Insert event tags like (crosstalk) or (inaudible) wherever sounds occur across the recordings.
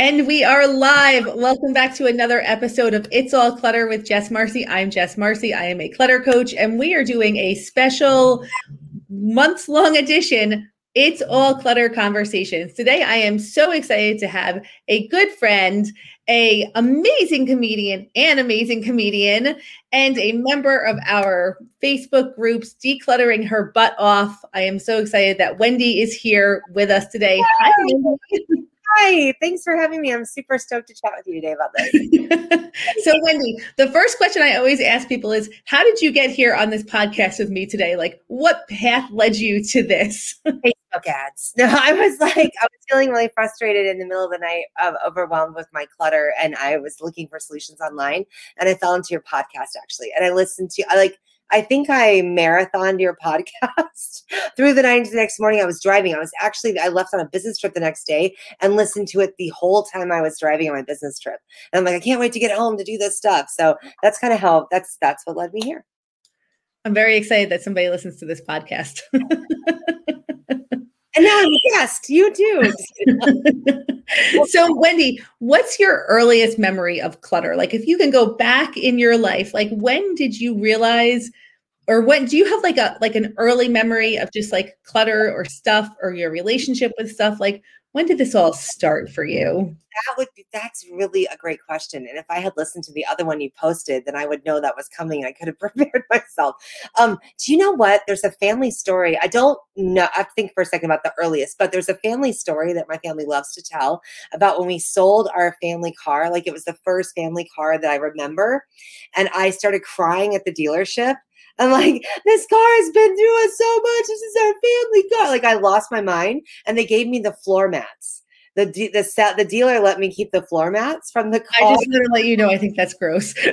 And we are live. Welcome back to another episode of It's All Clutter with Jess Marcy. I'm Jess Marcy. I am a clutter coach, and we are doing a special months long edition. It's all clutter conversations. Today I am so excited to have a good friend, a amazing comedian, an amazing comedian, and a member of our Facebook groups decluttering her butt off. I am so excited that Wendy is here with us today. Hi, Wendy. (laughs) Hi, thanks for having me. I'm super stoked to chat with you today about this. (laughs) so, Wendy, the first question I always ask people is How did you get here on this podcast with me today? Like, what path led you to this? (laughs) Facebook ads. (laughs) No, I was like, I was feeling really frustrated in the middle of the night, uh, overwhelmed with my clutter, and I was looking for solutions online. And I fell into your podcast actually, and I listened to, I like, I think I marathoned your podcast (laughs) through the night the next morning. I was driving. I was actually, I left on a business trip the next day and listened to it the whole time I was driving on my business trip. And I'm like, I can't wait to get home to do this stuff. So that's kind of how that's that's what led me here. I'm very excited that somebody listens to this podcast. (laughs) and now I'm a guest. You too. (laughs) so, Wendy, what's your earliest memory of clutter? Like, if you can go back in your life, like when did you realize, or when do you have like a like an early memory of just like clutter or stuff or your relationship with stuff? Like, when did this all start for you? That would be that's really a great question. And if I had listened to the other one you posted, then I would know that was coming. I could have (laughs) prepared myself. Um, do you know what? There's a family story. I don't know. I think for a second about the earliest, but there's a family story that my family loves to tell about when we sold our family car. Like it was the first family car that I remember. And I started crying at the dealership I'm like, this car has been through us so much. This is our family car. Like I lost my mind, and they gave me the floor mats. The de- the set the dealer let me keep the floor mats from the car. I just want to let you know. I think that's gross. so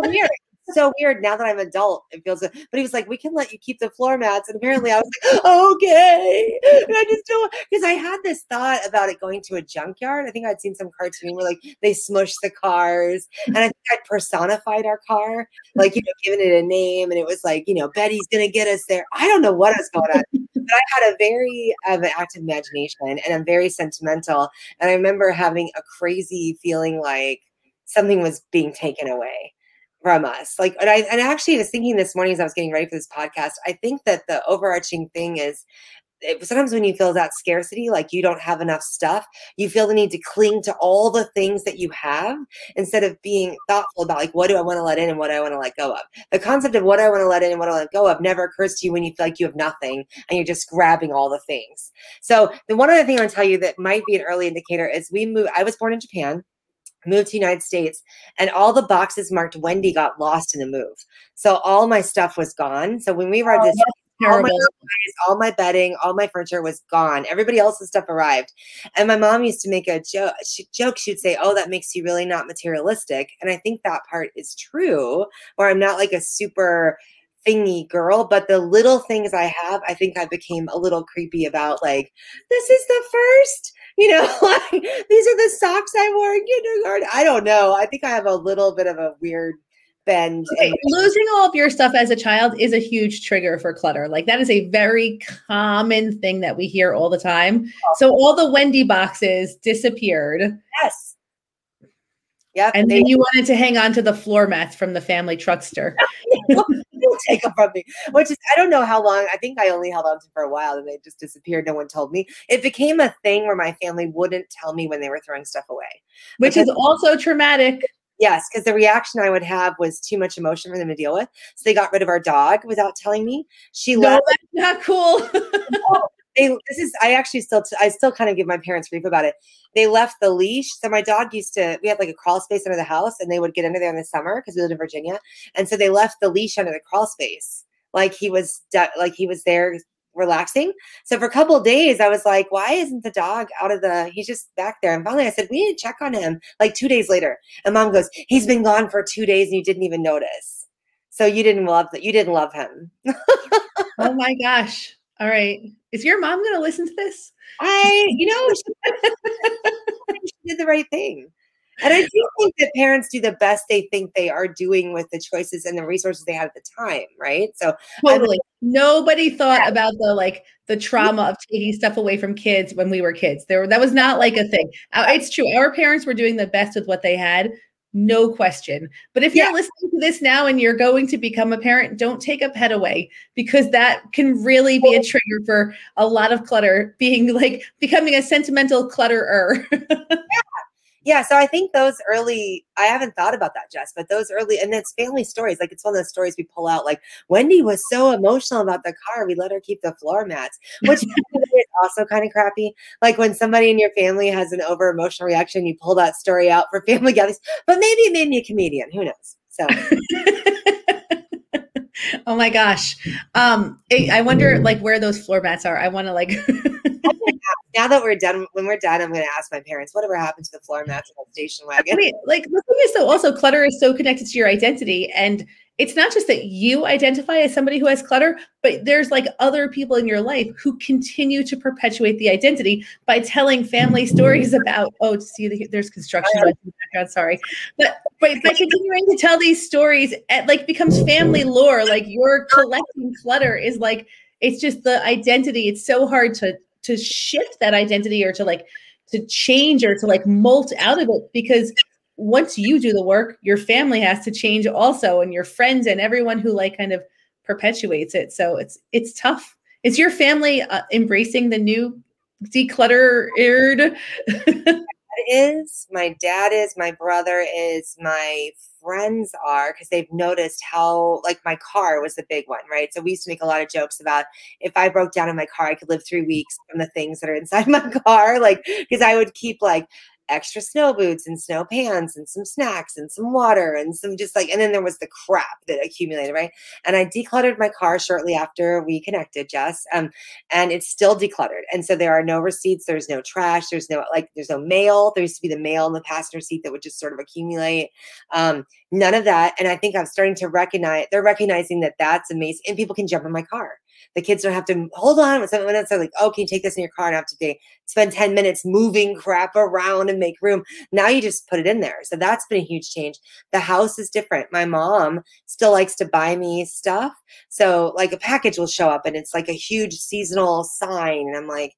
weird so weird now that I'm adult. It feels, but he was like, we can let you keep the floor mats. And apparently I was like, okay. And I just don't, because I had this thought about it going to a junkyard. I think I'd seen some cartoon where like they smush the cars. And I think I'd personified our car, like, you know, giving it a name. And it was like, you know, Betty's going to get us there. I don't know what was going on. But I had a very um, active imagination and I'm very sentimental. And I remember having a crazy feeling like something was being taken away from us. Like, and I and actually was thinking this morning as I was getting ready for this podcast. I think that the overarching thing is it, sometimes when you feel that scarcity, like you don't have enough stuff, you feel the need to cling to all the things that you have instead of being thoughtful about like what do I want to let in and what I want to let go of. The concept of what I want to let in and what I let go of never occurs to you when you feel like you have nothing and you're just grabbing all the things. So the one other thing I'll tell you that might be an early indicator is we moved. I was born in Japan moved to the United States and all the boxes marked Wendy got lost in the move. So all my stuff was gone. So when we arrived oh, all my, all my bedding, all my furniture was gone. Everybody else's stuff arrived. And my mom used to make a joke. She, joke. She'd say, Oh, that makes you really not materialistic. And I think that part is true, where I'm not like a super thingy girl, but the little things I have, I think I became a little creepy about like, this is the first you know, (laughs) like these are the socks I wore in kindergarten. I don't know. I think I have a little bit of a weird bend. Okay, losing all of your stuff as a child is a huge trigger for clutter. Like that is a very common thing that we hear all the time. Oh. So all the Wendy boxes disappeared. Yes. Yeah. And then you wanted to hang on to the floor mats from the family truckster. (laughs) take them from me. Which is, I don't know how long. I think I only held on to for a while and they just disappeared. No one told me. It became a thing where my family wouldn't tell me when they were throwing stuff away, which because, is also traumatic. Yes, because the reaction I would have was too much emotion for them to deal with. So they got rid of our dog without telling me. She no, left. That's not cool. (laughs) they this is I actually still t- I still kind of give my parents grief about it. They left the leash. So my dog used to we had like a crawl space under the house and they would get under there in the summer because we lived in Virginia. And so they left the leash under the crawl space. Like he was de- like he was there relaxing. So for a couple days I was like, why isn't the dog out of the he's just back there. And finally I said, we need to check on him like 2 days later. And mom goes, he's been gone for 2 days and you didn't even notice. So you didn't love that. You didn't love him. (laughs) oh my gosh. All right. Is your mom going to listen to this? I, you know, she, (laughs) she, did the right thing. And I do think that parents do the best they think they are doing with the choices and the resources they have at the time, right? So totally. Nobody thought yeah. about the like the trauma of taking stuff away from kids when we were kids. There that was not like a thing. Uh, it's true. Our parents were doing the best with what they had, no question. But if you're listening to this now and you're going to become a parent, don't take a pet away because that can really be a trigger for a lot of clutter, being like becoming a sentimental clutterer. yeah. Yeah, so I think those early, I haven't thought about that, Jess, but those early, and it's family stories. Like it's one of those stories we pull out. Like Wendy was so emotional about the car, we let her keep the floor mats, which is also kind of crappy. Like when somebody in your family has an over emotional reaction, you pull that story out for (laughs) family gatherings. But maybe it made me a comedian. Who knows? So. (laughs) oh my gosh. Um, I wonder like where those floor mats are. I want to like (laughs) now that we're done, when we're done, I'm going to ask my parents, whatever happened to the floor mats in the station wagon? I mean, like the thing is, though, also clutter is so connected to your identity, and it's not just that you identify as somebody who has clutter, but there's like other people in your life who continue to perpetuate the identity by telling family stories about. Oh, see, there's construction um, in the background. Sorry, but but by (laughs) continuing to tell these stories, it like becomes family lore. Like your collecting clutter is like it's just the identity. It's so hard to to shift that identity or to like to change or to like molt out of it because once you do the work your family has to change also and your friends and everyone who like kind of perpetuates it. So it's it's tough. Is your family uh, embracing the new decluttered (laughs) is my dad is my brother is my friends are because they've noticed how like my car was the big one right? So we used to make a lot of jokes about if i broke down in my car i could live three weeks from the things that are inside (laughs) my car like because i would keep like extra snow boots and snow pants and some snacks and some water and some just like and then there was the crap that accumulated right? And i decluttered my car shortly after we connected jess um and it's still decluttered. And so there are no receipts there's no trash there's no like there's no mail. There used to be the mail in the passenger seat that would just sort of accumulate um none of that. And i think i'm starting to recognize they're recognizing that that's amazing and people can jump in my car the kids don't have to hold on with something minutes. They're like, oh, can you take this in your car and have to spend 10 minutes moving crap around and make room. Now you just put it in there. So that's been a huge change. The house is different. My mom still likes to buy me stuff. So like a package will show up and it's like a huge seasonal sign. And I'm like,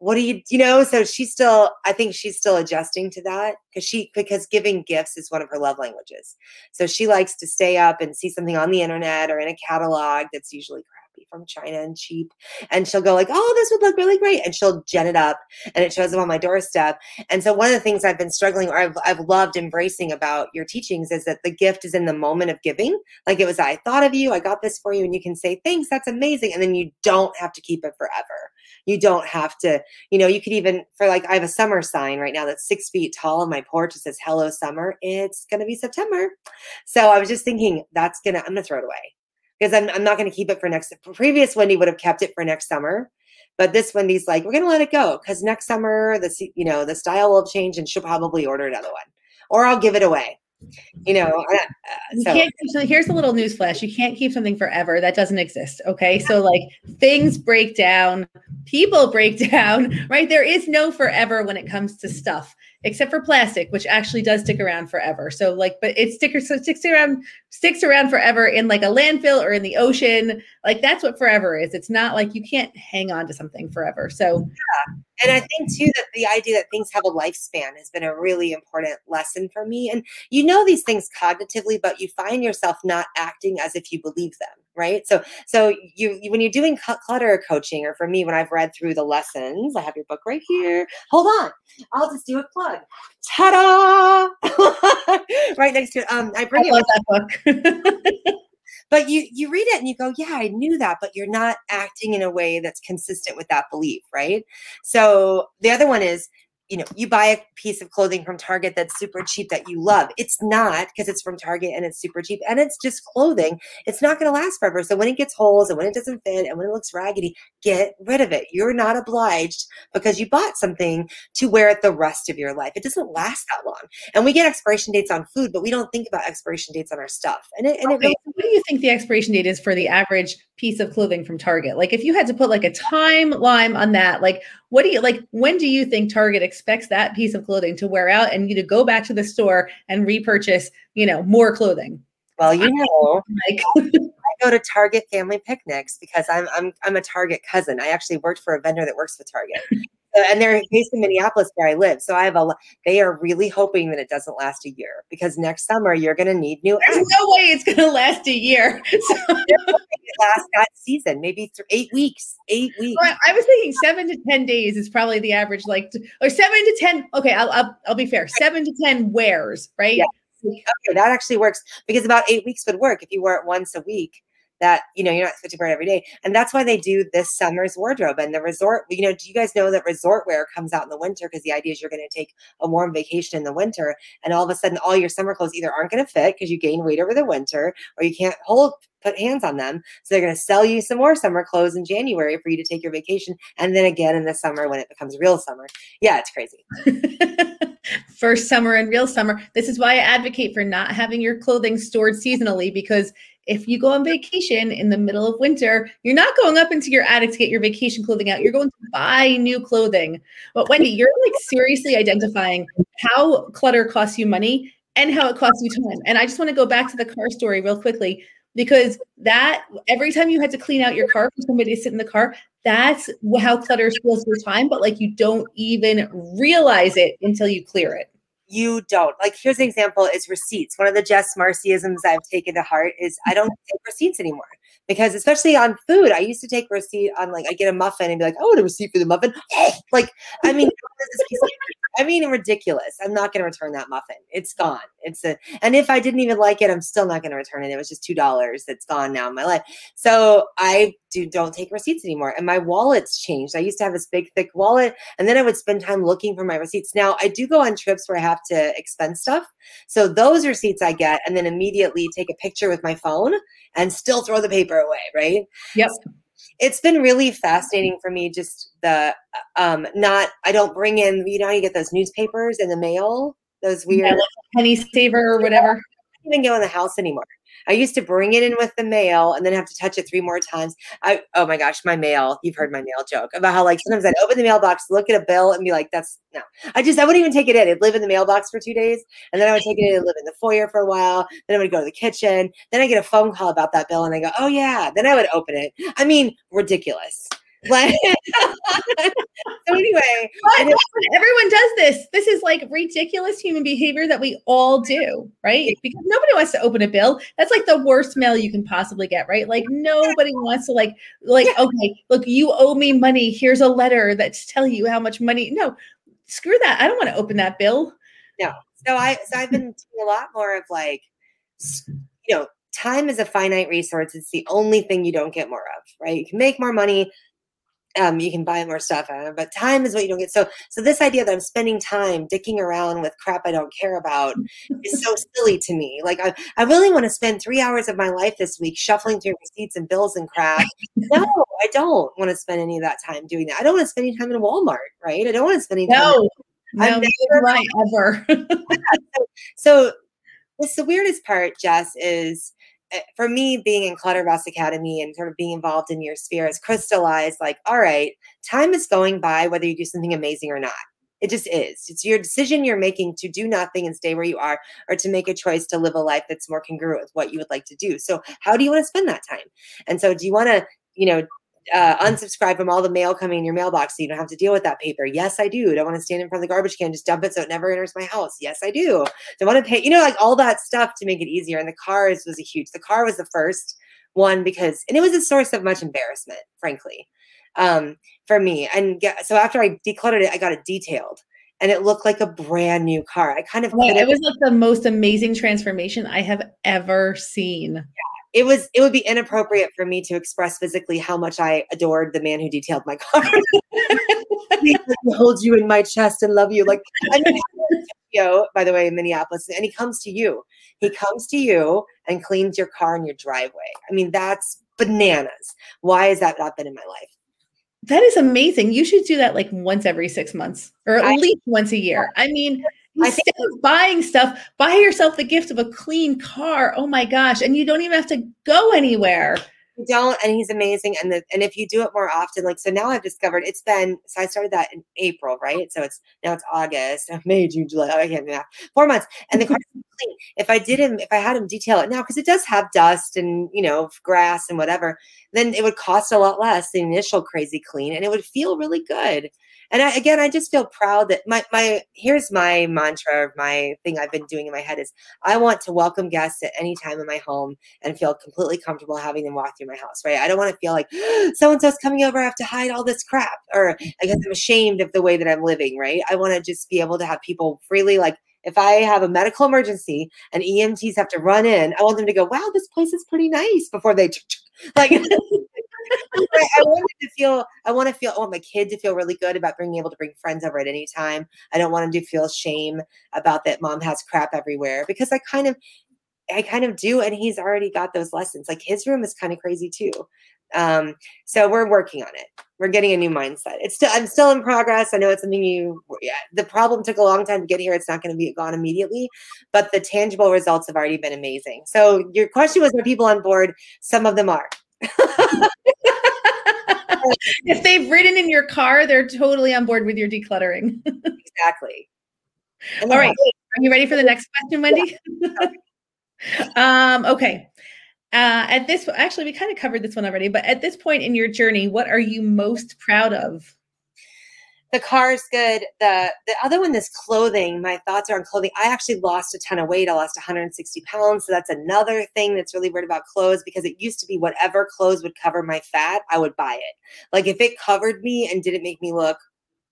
what do you you know so she's still i think she's still adjusting to that because she because giving gifts is one of her love languages so she likes to stay up and see something on the internet or in a catalog that's usually from China and cheap. And she'll go like, oh, this would look really great. And she'll gen it up and it shows up on my doorstep. And so one of the things I've been struggling or I've, I've loved embracing about your teachings is that the gift is in the moment of giving. Like it was, I thought of you, I got this for you. And you can say, thanks, that's amazing. And then you don't have to keep it forever. You don't have to, you know, you could even, for like, I have a summer sign right now that's six feet tall on my porch. It says, hello, summer. It's going to be September. So I was just thinking, that's going to, I'm going to throw it away because I'm, I'm not going to keep it for next. Previous Wendy would have kept it for next summer, but this Wendy's like, we're going to let it go because next summer the you know the style will change and she'll probably order another one, or I'll give it away. You know, uh, so. You so here's a little news flash: you can't keep something forever. That doesn't exist. Okay, so like things break down, people break (laughs) down, right? There is no forever when it comes to stuff except for plastic, which actually does stick around forever. So like, but it sticks so sticks around sticks around forever in like a landfill or in the ocean. Like that's what forever is. It's not like you can't hang on to something forever. So yeah. And I think too that the idea that things have a lifespan has been a really important lesson for me. And you know these things cognitively, but you find yourself not acting as if you believe them right? So so you, you when you're doing clutter coaching or for me when i've read through the lessons i have your book right here. Hold on i'll just do a plug. Ta-da! (laughs) Right next to it. Um i bring I love that book (laughs) but you you read it and you go yeah i knew that but you're not acting in a way that's consistent with that belief right? So the other one is you know, you buy a piece of clothing from Target that's super cheap that you love. It's not because it's from Target and it's super cheap and it's just clothing. It's not going to last forever. So when it gets holes and when it doesn't fit and when it looks raggedy, get rid of it. You're not obliged because you bought something to wear it the rest of your life. It doesn't last that long. And we get expiration dates on food, but we don't think about expiration dates on our stuff. And it, and okay. it really- what do you think the expiration date is for the average piece of clothing from Target? Like if you had to put like a timeline on that, like what do you like? When do you think Target expects that piece of clothing to wear out and you to go back to the store and repurchase, you know, more clothing? Well, you (laughs) know, like I go to Target family picnics because I'm I'm I'm a Target cousin. I actually worked for a vendor that works for Target. And they're based in Minneapolis where I live. So I have a they are really hoping that it doesn't last a year because next summer you're going to need new. There's no way it's going to last a year. (laughs) So. last that season, maybe th- eight weeks. Eight weeks. Well, I was thinking seven to ten days is probably the average, like or seven to ten. Okay, I'll I'll, I'll be fair. Seven to ten wears, right? Yeah. Okay, that actually works because about eight weeks would work if you wear it once a week that you know you're not supposed to wear it every day. And that's why they do this summer's wardrobe and the resort you know do you guys know that resort wear comes out in the winter? Because the idea is you're going to take a warm vacation in the winter and all of a sudden all your summer clothes either aren't going to fit because you gain weight over the winter or you can't hold put hands on them. So they're going to sell you some more summer clothes in january for you to take your vacation and then again in the summer when it becomes real summer. Yeah it's crazy. (laughs) First summer and real summer. This is why i advocate for not having your clothing stored seasonally because if you go on vacation in the middle of winter, you're not going up into your attic to get your vacation clothing out. You're going to buy new clothing. But Wendy, you're like seriously identifying how clutter costs you money and how it costs you time. And I just want to go back to the car story real quickly because that every time you had to clean out your car for somebody to sit in the car, that's how clutter steals your time. But like you don't even realize it until you clear it you don't. Like, here's an example is receipts. One of the Jess Marcyisms I've taken to heart is I don't (laughs) take receipts anymore because especially on food, I used to take receipt on like I get a muffin and be like, oh, a receipt for the muffin. (gasps) like, I mean, (laughs) I mean, ridiculous. I'm not going to return that muffin. It's gone. It's a, and if I didn't even like it, I'm still not going to return it. It was just two dollars. It's gone now in my life. So I do don't take receipts anymore. And my wallet's changed. I used to have this big thick wallet, and then I would spend time looking for my receipts. Now I do go on trips where I have to expense stuff. So those receipts I get, and then immediately take a picture with my phone and still throw the paper away. Right. Yep. So, it's been really fascinating for me just the um not i don't bring in you know you get those newspapers in the mail? Those weird penny saver or whatever even go in the house anymore I used to bring it in with the mail and then have to touch it three more times. I oh my gosh, my mail. You've heard my mail joke about how like sometimes I'd open the mailbox, look at a bill, and be like, "That's no." I just I wouldn't even take it in. It'd live in the mailbox for two days, and then I would take it in and live in the foyer for a while. Then I would go to the kitchen. Then I get a phone call about that bill, and I go, "Oh yeah." Then I would open it. I mean, ridiculous. (laughs) Like, so anyway, (laughs) everyone does this. This is like ridiculous human behavior that we all do, right? Because nobody wants to open a bill. That's like the worst mail you can possibly get, right? Like nobody wants to like like okay, look, you owe me money. Here's a letter that's telling you how much money. No, screw that. I don't want to open that bill. No. So I so I've been doing a lot more of like you know time is a finite resource. It's the only thing you don't get more of, right? You can make more money, um, you can buy more stuff but time is what you don't get. So, so this idea that I'm spending time dicking around with crap I don't care about (laughs) is so silly to me. Like, I, I really want to spend three hours of my life this week shuffling through receipts and bills and crap. (laughs) no, I don't want to spend any of that time doing that. I don't want to spend any time in Walmart, right? I don't want to spend any time. No, no, never right ever. (laughs) so, so, this the weirdest part, Jess, is Eh, for me being in clutterboss academy and sort of being involved in your sphere has crystallized like all right time is going by whether you do something amazing or not. It just is. It's your decision you're making to do nothing and stay where you are or to make a choice to live a life that's more congruent with what you would like to do. So how do you want to spend that time? And so do you want to you know uh, unsubscribe from all the mail coming in your mailbox so you don't have to deal with that paper. Yes, I do. Don't want to stand in front of the garbage can, just dump it so it never enters my house. Yes, I do. Don't want to pay, you know, like all that stuff to make it easier. And the cars was a huge, the car was the first one because, and it was a source of much embarrassment, frankly, um, for me. And get, so after I decluttered it, I got it detailed and it looked like a brand new car. I kind of, well, it was like the most amazing transformation I have ever seen. Yeah it was it would be inappropriate for me to express physically how much I adored the man who detailed my car. (laughs) he holds you in my chest and love you. Like I by the way, in Minneapolis, and he comes to you. He comes to you and cleans your car in your driveway. I mean, that's bananas. Why has that not been in my life? That is amazing. You should do that like once every six months or at I, least once a year. I mean, Instead of buying stuff, buy yourself the gift of a clean car. Oh my gosh. And you don't even have to go anywhere. You don't, and he's amazing. And the, and if you do it more often, like so now I've discovered it's been so I started that in April, right? So it's now it's August, (laughs) May, June, July. Oh, I can't do that. Four months. And the car is (laughs) clean. If I did him, if I had him detail it now, because it does have dust and you know, grass and whatever, then it would cost a lot less the initial crazy clean and it would feel really good and I, again i just feel proud that my my here's my mantra of my thing i've been doing in my head is i want to welcome guests at any time in my home and feel completely comfortable having them walk through my house right? I don't want to feel like so and so's coming over i have to hide all this crap or i guess i'm ashamed of the way that i'm living right? I want to just be able to have people freely like if I have a medical emergency and EMTs have to run in, I want them to go, wow, this place is pretty nice before they (laughs) like (laughs) I wanted to feel, I want to feel, I want my kid to feel really good about being able to bring friends over at any time. I don't want him to feel shame about that mom has crap everywhere because I kind of, I kind of do. And he's already got those lessons. Like his room is kind of crazy too. Um, so we're working on it. We're getting a new mindset. It's still, I'm still in progress. I know it's something you, yeah, the problem took a long time to get here. It's not going to be gone immediately, but the tangible results have already been amazing. So your question was, are people on board? Some of them are. (laughs) (laughs) if they've ridden in your car, they're totally on board with your decluttering. (laughs) exactly. All right. Are you ready for the next question, Wendy? (laughs) um, okay. Uh, at this, actually, we kind of covered this one already, but at this point in your journey, what are you most proud of? The car's good. The the other one is clothing. My thoughts are on clothing. I actually lost a ton of weight. I lost 160 pounds. So that's another thing that's really weird about clothes because it used to be whatever clothes would cover my fat, I would buy it. Like if it covered me and didn't make me look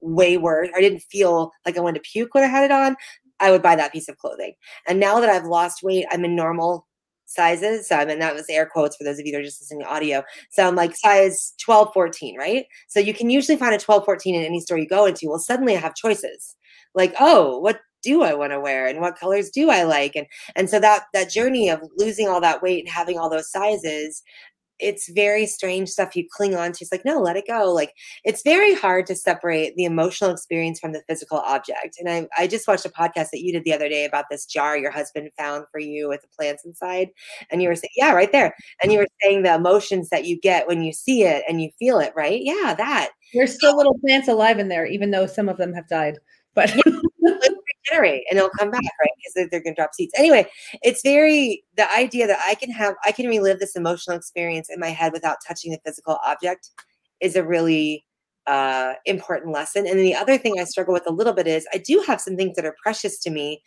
way worse, I didn't feel like I wanted to puke when I had it on, I would buy that piece of clothing. And now that I've lost weight, I'm in normal sizes. Um, so I mean, that was air quotes for those of you that are just listening to audio. So I'm like size 12, 14, right? So you can usually find a 12, 14 in any store you go into. Well, suddenly I have choices. Like, oh, what do I want to wear and what colors do I like? And and so that that journey of losing all that weight and having all those sizes it's very strange stuff you cling on to. It's like, no, let it go. Like it's very hard to separate the emotional experience from the physical object. And I, I just watched a podcast that you did the other day about this jar your husband found for you with the plants inside. And you were saying, yeah, right there. And you were saying the emotions that you get when you see it and you feel it, right? Yeah, that. There's still little plants alive in there, even though some of them have died. But (laughs) regenerate and it'll come back, right? Because they're, they're going to drop seeds. Anyway, it's very the idea that I can have, I can relive this emotional experience in my head without touching the physical object is a really uh, important lesson. And then the other thing I struggle with a little bit is I do have some things that are precious to me.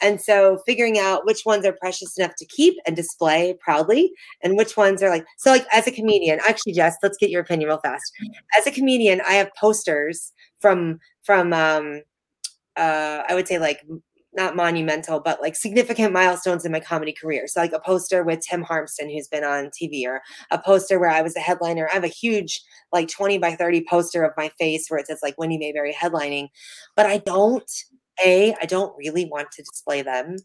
And so figuring out which ones are precious enough to keep and display proudly and which ones are like, so like as a comedian, actually, Jess, let's get your opinion real fast. As a comedian, I have posters from, from, um, uh, I would say like not monumental, but like significant milestones in my comedy career. So like a poster with Tim Harmston, who's been on TV, or a poster where I was a headliner. I have a huge like 20 by 30 poster of my face where it says like Wendy Mayberry headlining. But I don't, A, I don't really want to display them.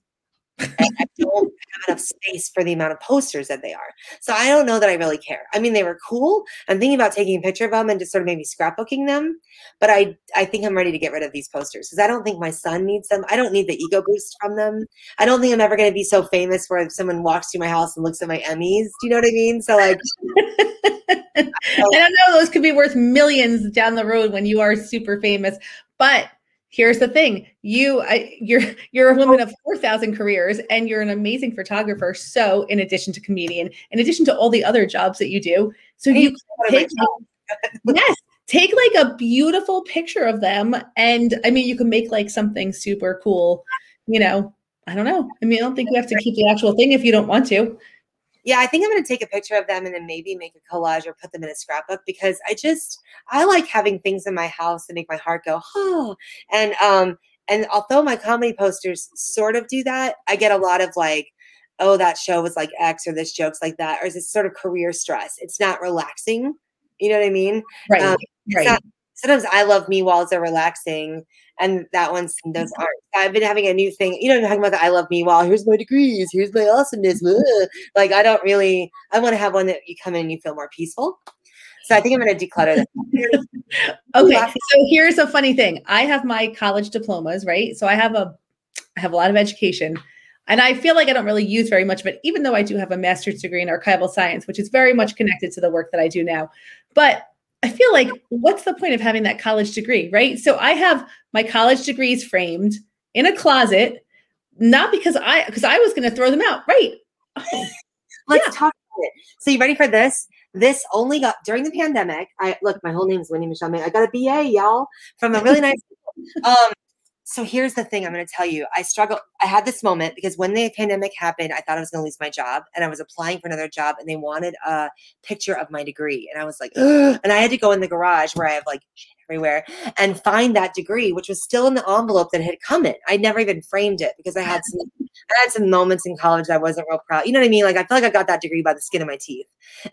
I don't have enough space for the amount of posters that they are. So I don't know that I really care. I mean, they were cool. I'm thinking about taking a picture of them and just sort of maybe scrapbooking them. But I, I think I'm ready to get rid of these posters because I don't think my son needs them. I don't need the ego boost from them. I don't think I'm ever going to be so famous where someone walks through my house and looks at my Emmys. Do you know what I mean? So like. (laughs) I don't know. Those could be worth millions down the road when you are super famous. But here's the thing. You I, you're you're a woman of 4000 careers and you're an amazing photographer. So in addition to comedian in addition to all the other jobs that you do so you take yes take like a beautiful picture of them and i mean you can make like something super cool you know? I don't know. I mean i don't think you have to keep the actual thing if you don't want to yeah, I think I'm going to take a picture of them and then maybe make a collage or put them in a scrapbook because I just I like having things in my house that make my heart go oh. And um and although my comedy posters sort of do that, I get a lot of like oh that show was like X or this joke's like that or is this sort of career stress. It's not relaxing. You know what I mean? Right. Um, right. Sometimes I love me walls are relaxing and that one's those mm-hmm. aren't. I've been having a new thing. You know, I'm talking about the I love me wall. Here's my degrees. Here's my awesomeness. Mm-hmm. Like I don't really. I want to have one that you come in and you feel more peaceful. So I think I'm going to declutter that. (laughs) okay. So here's a funny thing. I have my college diplomas, right? So I have a, I have a lot of education. And I feel like I don't really use very much of it, even though I do have a master's degree in archival science, which is very much connected to the work that I do now. But I feel like, what's the point of having that college degree, right? So I have my college degrees framed in a closet, not because I because I was going to throw them out, right? (laughs) Let's yeah. talk about it. So you ready for this? This only got during the pandemic. I look, my whole name is Winnie Michelle May. I got a BA, y'all, from a really nice. (laughs) um, so here's the thing I'm going to tell you. I struggled. I had this moment because when the pandemic happened, I thought I was going to lose my job and I was applying for another job and they wanted a picture of my degree. And I was like, Ugh. (gasps) and I had to go in the garage where I have like everywhere and find that degree, which was still in the envelope that had come in. I never even framed it because I had some, I had some moments in college that I wasn't real proud. You know what I mean? Like I feel like I got that degree by the skin of my teeth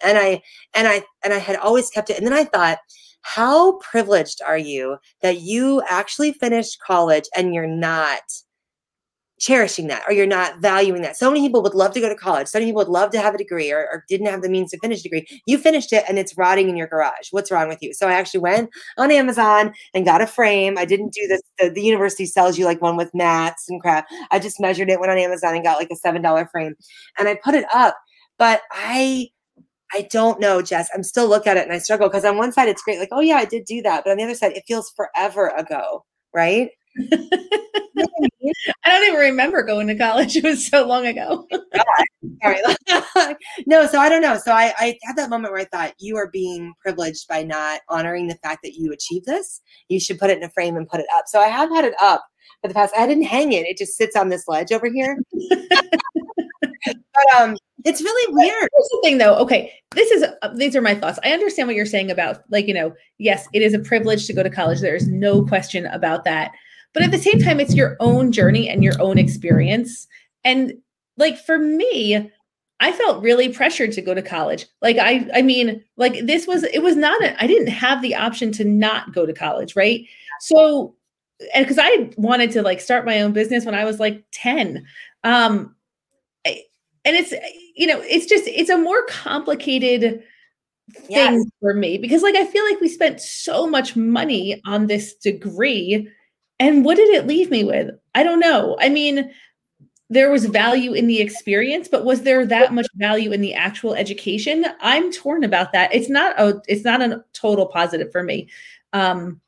and I, and I, and I had always kept it. And then I thought, how privileged are you that you actually finished college and you're not cherishing that or you're not valuing that. So many people would love to go to college. So many people would love to have a degree or, or, didn't have the means to finish a degree. You finished it and it's rotting in your garage. What's wrong with you? So I actually went on Amazon and got a frame. I didn't do this. The, the university sells you like one with mats and crap. I just measured it, went on Amazon and got like a $7 frame and I put it up. But I I don't know, Jess. I'm still look at it and I struggle because on one side it's great, like, oh yeah, I did do that. But on the other side, it feels forever ago, right? (laughs) I don't even remember going to college. (laughs) It was so long ago. Sorry. (laughs) no, so I don't know. So I, I had that moment where I thought you are being privileged by not honoring the fact that you achieved this. You should put it in a frame and put it up. So I have had it up for the past. I didn't hang it. It just sits on this ledge over here. but um, it's really weird. Here's the thing, though. Okay, this is uh, these are my thoughts. I understand what you're saying about like you know, yes, it is a privilege to go to college. There is no question about that. But at the same time, it's your own journey and your own experience. And like for me, I felt really pressured to go to college. Like I, I mean, like this was it was not. I didn't have the option to not go to college, right? So, and because I wanted to like start my own business when I was like ten. Um, and it's you know it's just it's a more complicated thing yes. for me because like i feel like we spent so much money on this degree and what did it leave me with? I don't know. I mean there was value in the experience but was there that much value in the actual education? I'm torn about that. It's not a it's not a total positive for me. Um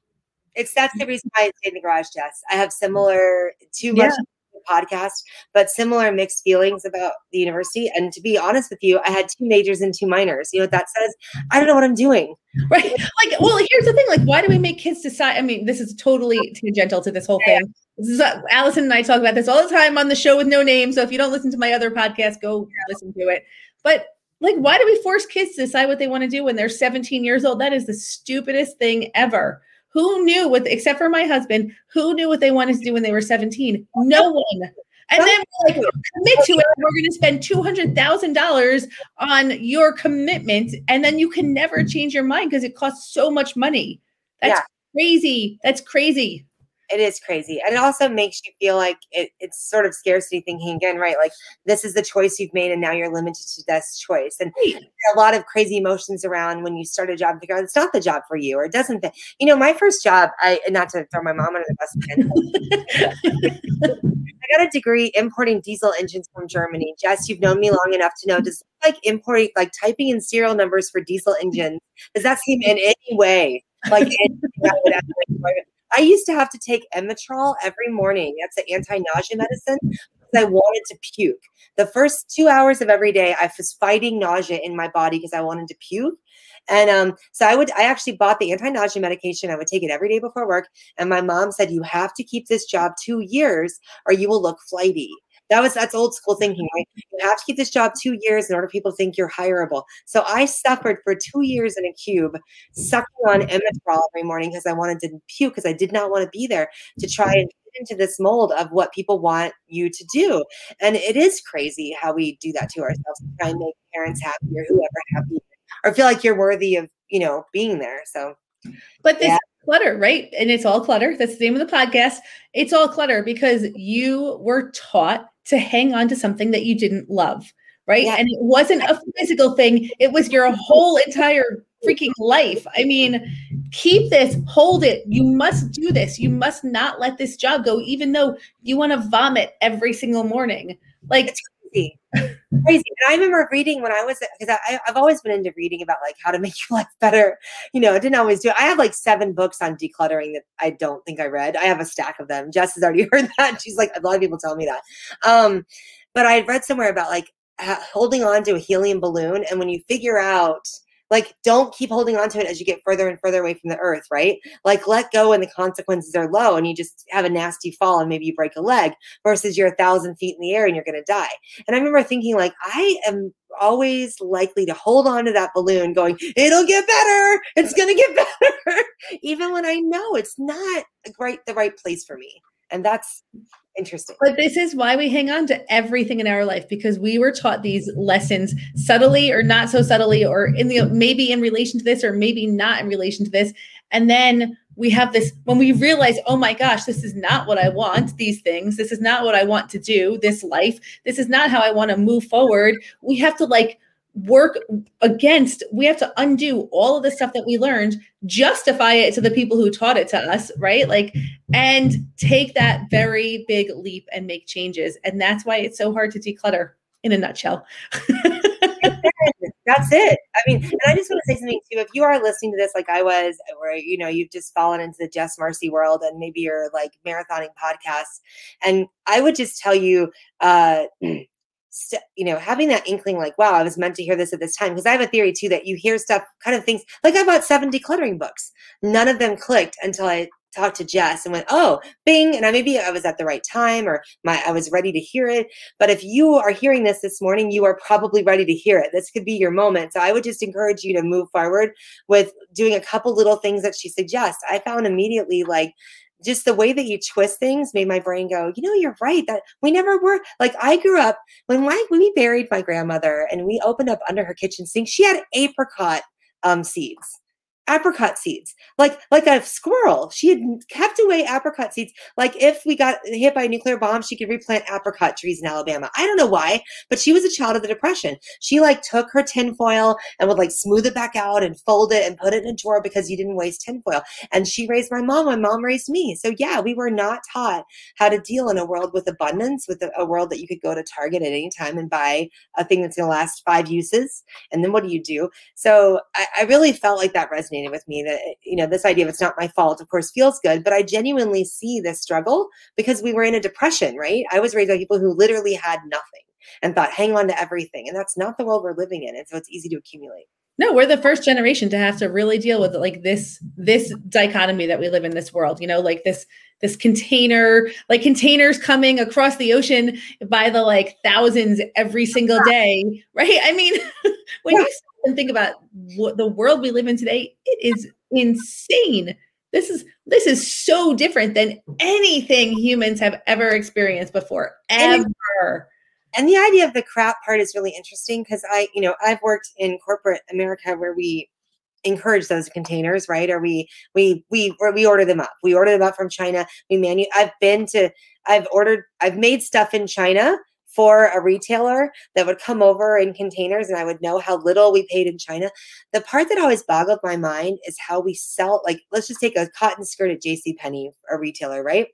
it's that's the reason why I stayed in the garage, Jess. I have similar too much yeah podcast, but similar mixed feelings about the university. And to be honest with you, I had two majors and two minors. You know what that says? I don't know what I'm doing. Right. Like, well, here's the thing. Like, why do we make kids decide? I mean, this is totally tangential to this whole thing. This is, uh, Allison and I talk about this all the time on the show with no name. So if you don't listen to my other podcast, go listen to it. But like, why do we force kids to decide what they want to do when they're 17 years old? That is the stupidest thing ever. Who knew what, except for my husband, who knew what they wanted to do when they were 17? No one. And then we're like, commit to it. We're going to spend $200,000 on your commitment. And then you can never change your mind because it costs so much money. That's yeah. crazy. That's crazy it is crazy and it also makes you feel like it, it's sort of scarcity thinking again right? Like this is the choice you've made and now you're limited to this choice and right. a lot of crazy emotions around when you start a job figure out it's not the job for you or it doesn't fit. You know my first job i not to throw my mom under the bus (laughs) i got a degree importing diesel engines from germany. Jess you've known me long enough to know does like importing like typing in serial numbers for diesel engines does that seem in any way like I used to have to take Emetrol every morning. That's an anti-nausea medicine because I wanted to puke. The first two hours of every day, I was fighting nausea in my body because I wanted to puke. And um, so I would, I actually bought the anti-nausea medication. I would take it every day before work. And my mom said, "You have to keep this job two years, or you will look flighty." That was that's old school thinking, right? You have to keep this job two years in order for people to think you're hireable. So I suffered for two years in a cube, sucking on mm-hmm. Emetrol every morning because I wanted to puke because I did not want to be there to try and mm-hmm. fit into this mold of what people want you to do. And it is crazy how we do that to ourselves to try and make parents happy or whoever happy or feel like you're worthy of, you know, being there. So but this yeah clutter, right? And it's all clutter. That's the name of the podcast. It's all clutter because you were taught to hang on to something that you didn't love, right? Yeah. And it wasn't a physical thing, it was your whole entire freaking life. I mean, keep this, hold it. You must do this. You must not let this job go, even though you want to vomit every single morning. Like crazy. crazy. And I remember reading when I was because I've always been into reading about like how to make (laughs) your life better. You know, I didn't always do it. I have like seven books on decluttering that I don't think I read. I have a stack of them. Jess has already (laughs) heard that. She's like, a lot of people tell me that. Um, but I read somewhere about like holding on to a helium balloon, and when you figure out like don't keep holding on to it as you get further and further away from the earth right? Like let go and the consequences are low and you just have a nasty fall and maybe you break a leg versus you're a thousand feet in the air and you're going to die. And i remember thinking like i am always likely to hold on to that balloon going it'll get better. It's going to get (laughs) better. Even when i know it's not great the right place for me. And that's interesting. But this is why we hang on to everything in our life because we were taught these lessons subtly or not so subtly, or in the maybe in relation to this, or maybe not in relation to this. And then we have this when we realize, oh my gosh, this is not what I want, these things, this is not what I want to do, this life, this is not how I want to move forward. We have to like work against we have to undo all of the stuff that we learned justify it to the people who taught it to us right? Like and take that very big leap and make changes. And that's why it's so hard to declutter in a nutshell. (laughs) That's it. I mean and i just want to say something too if you are listening to this like i was where you know you've just fallen into the jess marcy world and maybe you're like marathoning podcasts and i would just tell you uh st- you know, having that inkling like, wow, I was meant to hear this at this time. Because I have a theory too that you hear stuff, kind of things like I bought seven decluttering books. None of them clicked until I talked to Jess and went, oh, bing. And I maybe I was at the right time or my I was ready to hear it. But if you are hearing this this morning, you are probably ready to hear it. This could be your moment. So I would just encourage you to move forward with doing a couple little things that she suggests. I found immediately like just the way that you twist things made my brain go, you know, you're right. That we never were like I grew up when my when we buried my grandmother and we opened up under her kitchen sink, she had apricot um, seeds apricot seeds like like a squirrel. She had kept away apricot seeds. Like if we got hit by a nuclear bomb she could replant apricot trees in alabama. I don't know why but she was a child of the depression. She like took her tinfoil and would like smooth it back out and fold it and put it in a drawer because you didn't waste tinfoil. And she raised my mom my mom raised me. So yeah we were not taught how to deal in a world with abundance with a, a world that you could go to target at any time and buy a thing that's going to last five uses. And then what do you do? So I, I really felt like that resonated resonated with me that you know this idea of it's not my fault of course feels good but i genuinely see this struggle because we were in a depression right? I was raised by people who literally had nothing and thought hang on to everything and that's not the world we're living in and so it's easy to accumulate. No we're the first generation to have to really deal with like this this dichotomy that we live in this world you know like this this container like containers coming across the ocean by the like thousands every single day right? I mean (laughs) when yeah. you and think about what the world we live in today, it is insane. This is this is so different than anything humans have ever experienced before. Ever. And the idea of the crap part is really interesting because I, you know, I've worked in corporate America where we encourage those containers, right? Or we we we or we order them up. We order them up from China. We manu. I've been to. I've ordered. I've made stuff in China for a retailer that would come over in containers and I would know how little we paid in China. The part that always boggled my mind is how we sell, like, let's just take a cotton skirt at J.C. Penney, a retailer, right?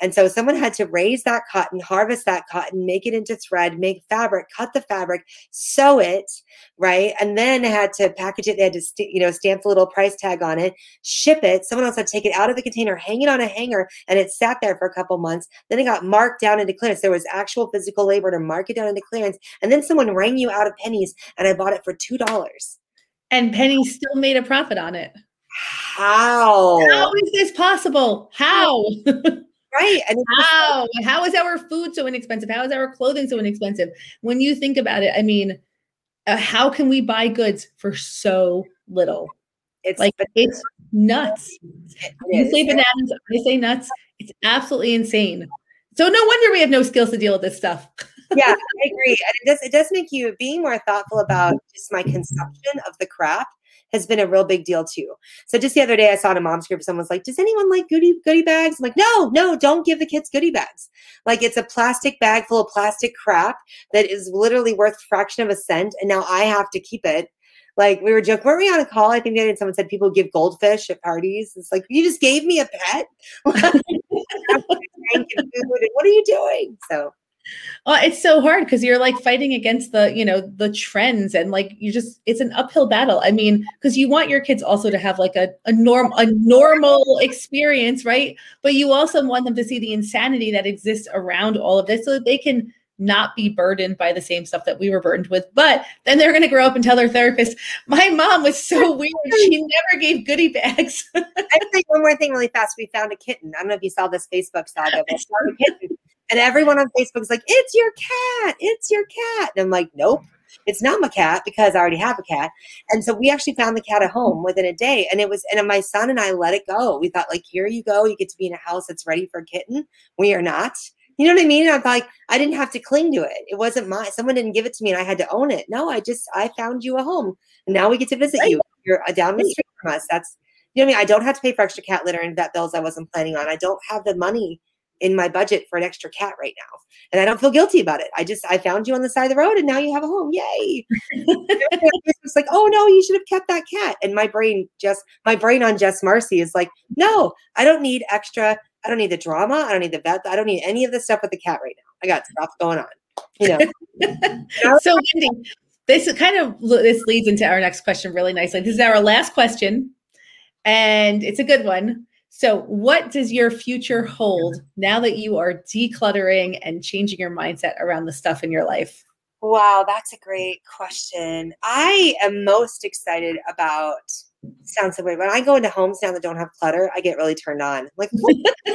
And so someone had to raise that cotton, harvest that cotton, make it into thread, make fabric, cut the fabric, sew it, right? And then had to package it. They had to, st- you know, stamp the little price tag on it, ship it. Someone else had to take it out of the container, hang it on a hanger, and it sat there for a couple months. Then it got marked down into clearance. There was actual physical labor to mark it down into clearance. And then someone rang you out of pennies and I bought it for $2. And Penney still made a profit on it. How? How is this possible? How? right. And how? How is our food so inexpensive? How is our clothing so inexpensive? When you think about it, I mean, uh, how can we buy goods for so little? It's like it's nuts. It you say bananas, I say nuts. It's absolutely insane. So no wonder we have no skills to deal with this stuff. Yeah, I agree. And it does it does make you being more thoughtful about just my consumption of the crap has been a real big deal too. So just the other day I saw in a mom's group someone's like, Does anyone like goodie goodie bags? I'm like, no, no, don't give the kids goodie bags. Like it's a plastic bag full of plastic crap that is literally worth a fraction of a cent. And now I have to keep it like we were joking, weren't we on a call? I think that someone said people give goldfish at parties. It's like you just gave me a pet. (laughs) (laughs) what are you doing? So Well, it's so hard because you're like fighting against the, you know, the trends and like you just it's an uphill battle. I mean, because you want your kids also to have like a, a norm a normal experience, right? But you also want them to see the insanity that exists around all of this so that they can not be burdened by the same stuff that we were burdened with. But then they're going to grow up and tell their therapist, my mom was so (laughs) weird. She never gave goodie bags. (laughs) I think one more thing really fast. We found a kitten. I don't know if you saw this Facebook saga, but found a kitten. And everyone on Facebook is like, it's your cat. It's your cat. And I'm like, nope. It's not my cat because I already have a cat. And so we actually found the cat at home within a day. And it was, and my son and I let it go. We thought, like, here you go. You get to be in a house that's ready for a kitten. We are not. You know what I mean? I'm like, I didn't have to cling to it. It wasn't mine. Someone didn't give it to me and I had to own it. No, I just, I found you a home. And now we get to visit you. You're uh, down the street from us. That's, you know what I mean? I don't have to pay for extra cat litter and vet bills I wasn't planning on. I don't have the money in my budget for an extra cat right now. And I don't feel guilty about it. I just, I found you on the side of the road and now you have a home. Yay. (laughs) (laughs) it's like, oh no, you should have kept that cat. And my brain just, my brain on Jess Marcy is like, no, I don't need extra I don't need the drama. I don't need the vet. I don't need any of this stuff with the cat right now. I got stuff going on. You know. (laughs) so Wendy, this kind of this leads into our next question really nicely. This is our last question, and it's a good one. So, what does your future hold now that you are decluttering and changing your mindset around the stuff in your life? Wow, that's a great question. I am most excited about sounds so weird. When I go into homes now that don't have clutter, I get really turned on. Like, (laughs) (laughs)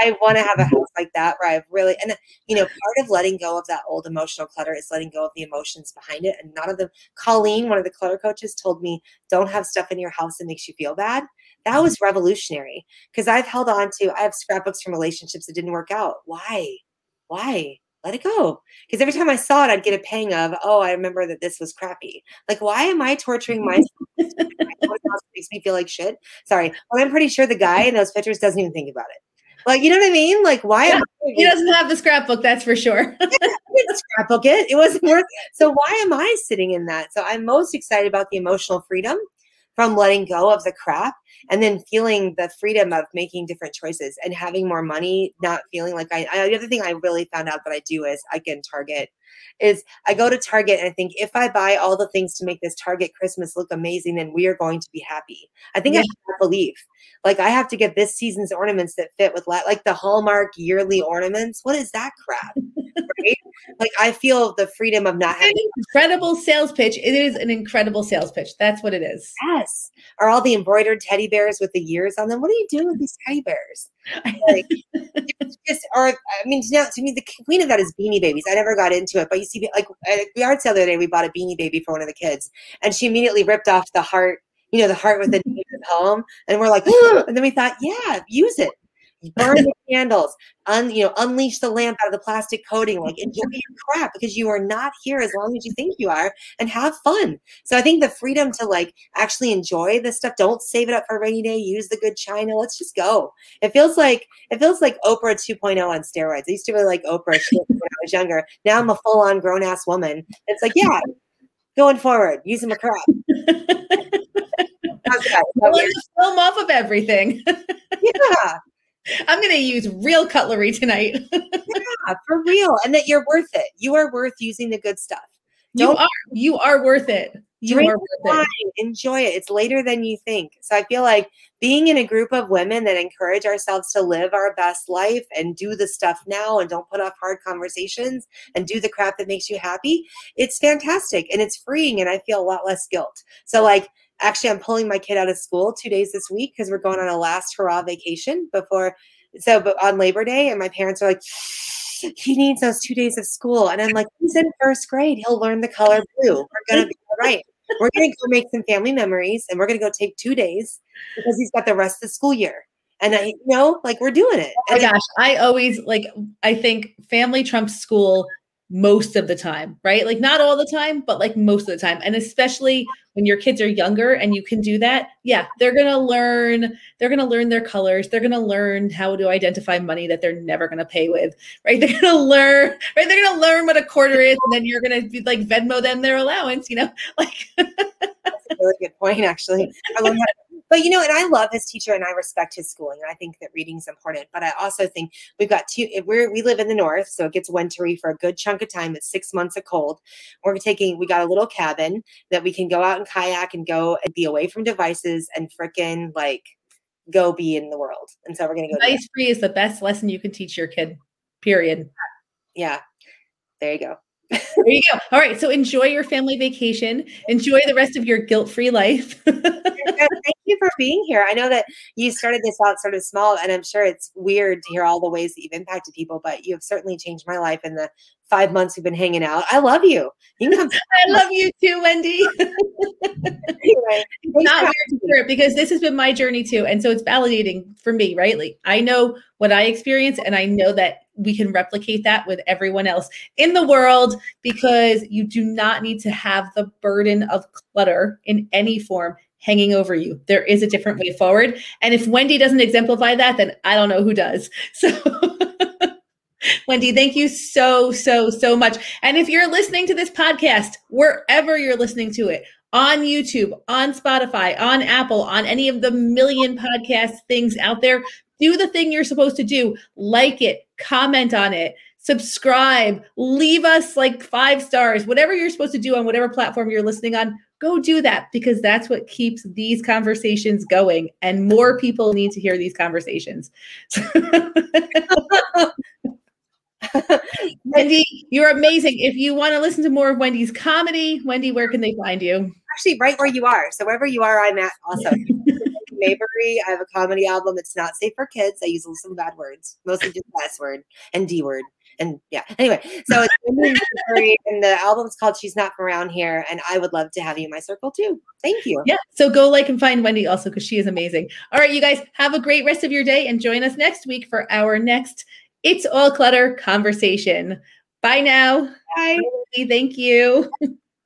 I want to have a house like that where I've really, and you know, part of letting go of that old emotional clutter is letting go of the emotions behind it. And none of them, Colleen, one of the clutter coaches, told me, don't have stuff in your house that makes you feel bad. That mm-hmm. was revolutionary because I've held on to, I have scrapbooks from relationships that didn't work out. Why? Why? Let it go. Because every time I saw it, I'd get a pang of, oh, I remember that this was crappy. Like, why am I torturing mm-hmm. myself? (laughs) makes me feel like shit. Sorry. Well, I'm pretty sure the guy in those pictures doesn't even think about it. Like, you know what I mean? Like, why? Yeah, he doesn't have the scrapbook, that's for sure. (laughs) scrapbook it. It wasn't worth. So why am I sitting in that? So I'm most excited about the emotional freedom from letting go of the crap and then feeling the freedom of making different choices and having more money, not feeling like I, I the other thing I really found out that I do is I can target is I go to Target and I think if I buy all the things to make this Target Christmas look amazing, then we are going to be happy. I think yeah. I have belief. Like I have to get this season's ornaments that fit with like the Hallmark yearly ornaments. What is that crap? right? (laughs) Like I feel the freedom of not having incredible sales pitch. It is an incredible sales pitch. That's what it is. Yes. Are all the embroidered teddy bears with the years on them? What are you doing with these teddy bears? (laughs) Like, just or I mean, now to me, the queen of that is beanie babies. I never got into it, but you see, like at the art sale the other day, we bought a beanie baby for one of the kids, and she immediately ripped off the heart you know, the heart with the (laughs) name of the poem. And we're like, (laughs) and then we thought, yeah, use it burn the candles, un, you know, unleash the lamp out of the plastic coating, like enjoy your crap because you are not here as long as you think you are and have fun. So I think the freedom to like actually enjoy this stuff, don't save it up for a rainy day, use the good china. Let's just go. It feels like it feels like Oprah 2.0 on steroids. I used to really like Oprah when I was younger. Now I'm a full on grown ass woman. It's like, yeah, going forward, using my crap. (laughs) film off of everything. (laughs) yeah. I'm going to use real cutlery tonight. (laughs) yeah, for real. And that you're worth it. You are worth using the good stuff. Don't you are. You are worth it. You are worth it. Enjoy it. It's later than you think. So I feel like being in a group of women that encourage ourselves to live our best life and do the stuff now and don't put off hard conversations and do the crap that makes you happy, it's fantastic and it's freeing and I feel a lot less guilt. So like actually i'm pulling my kid out of school two days this week because we're going on a last hurrah vacation before so but on labor day and my parents are like he needs those two days of school. And i'm like he's in first grade. He'll learn the color blue. We're gonna be all right. We're gonna go make some family memories and we're gonna go take two days because he's got the rest of the school year. And I, you know, like we're doing it. Oh my gosh, I always like. I think family trumps school most of the time, right? Like not all the time, but like most of the time. And especially when your kids are younger and you can do that, yeah, they're going to learn they're going to learn their colors. They're going to learn how to identify money that they're never going to pay with, right? (laughs) They're going to learn, right? They're going to learn what a quarter is and then you're going to be like Venmo them their allowance, you know? (laughs) Like That's a really good point actually. I learned how but you know, and I love his teacher and I respect his schooling. And I think that reading is important. But I also think we've got two, eh, we're, we live in the north, so it gets wintry for a good chunk of time. It's six months of cold. We're taking, we got a little cabin that we can go out and kayak and go and be away from devices and freaking like go be in the world. And so we're going to go. Device free is the best lesson you can teach your kid, period. Yeah. There you go there you go. All right. So enjoy your family vacation. Enjoy the rest of your guilt free life. (laughs) Thank you for being here. I know that you started this out sort of small, and I'm sure it's weird to hear all the ways that you've impacted people, but you have certainly changed my life in the five months we've been hanging out. I love you. you (laughs) I love you too, Wendy. (laughs) anyway, not weird to hear it because this has been my journey too. And so it's validating for me, right? Like I know what I experience, and I know that we can replicate that with everyone else in the world because you do not need to have the burden of clutter in any form hanging over you. There is a different way forward. And if Wendy doesn't exemplify that, then I don't know who does. (laughs) So Wendy, thank you so, so, so much. And if you're listening to this podcast, wherever you're listening to it, on YouTube, on Spotify, on Apple, on any of the million podcast things out there, do the thing you're supposed to do. Like it, comment on it, subscribe, leave us like five stars, whatever you're supposed to do on whatever platform you're listening on. Go do that because that's what keeps these conversations going. And more people need to hear these conversations. (laughs) (laughs) (laughs) Wendy, you're amazing. If you want to listen to more of Wendy's comedy, Wendy, where can they find you? Actually, right where you are. So wherever you are, I'm at also. (laughs) Mayberry. I have a comedy album. It's not safe for kids. I use some bad words, mostly just S word and D word. And yeah, anyway, so it's (laughs) and the album's called She's Not From Around Here. And I would love to have you in my circle too. Thank you. Yeah. So go like and find Wendy also because she is amazing. All right, you guys have a great rest of your day and join us next week for our next It's All Clutter conversation. Bye now. Bye. Thank you. (laughs)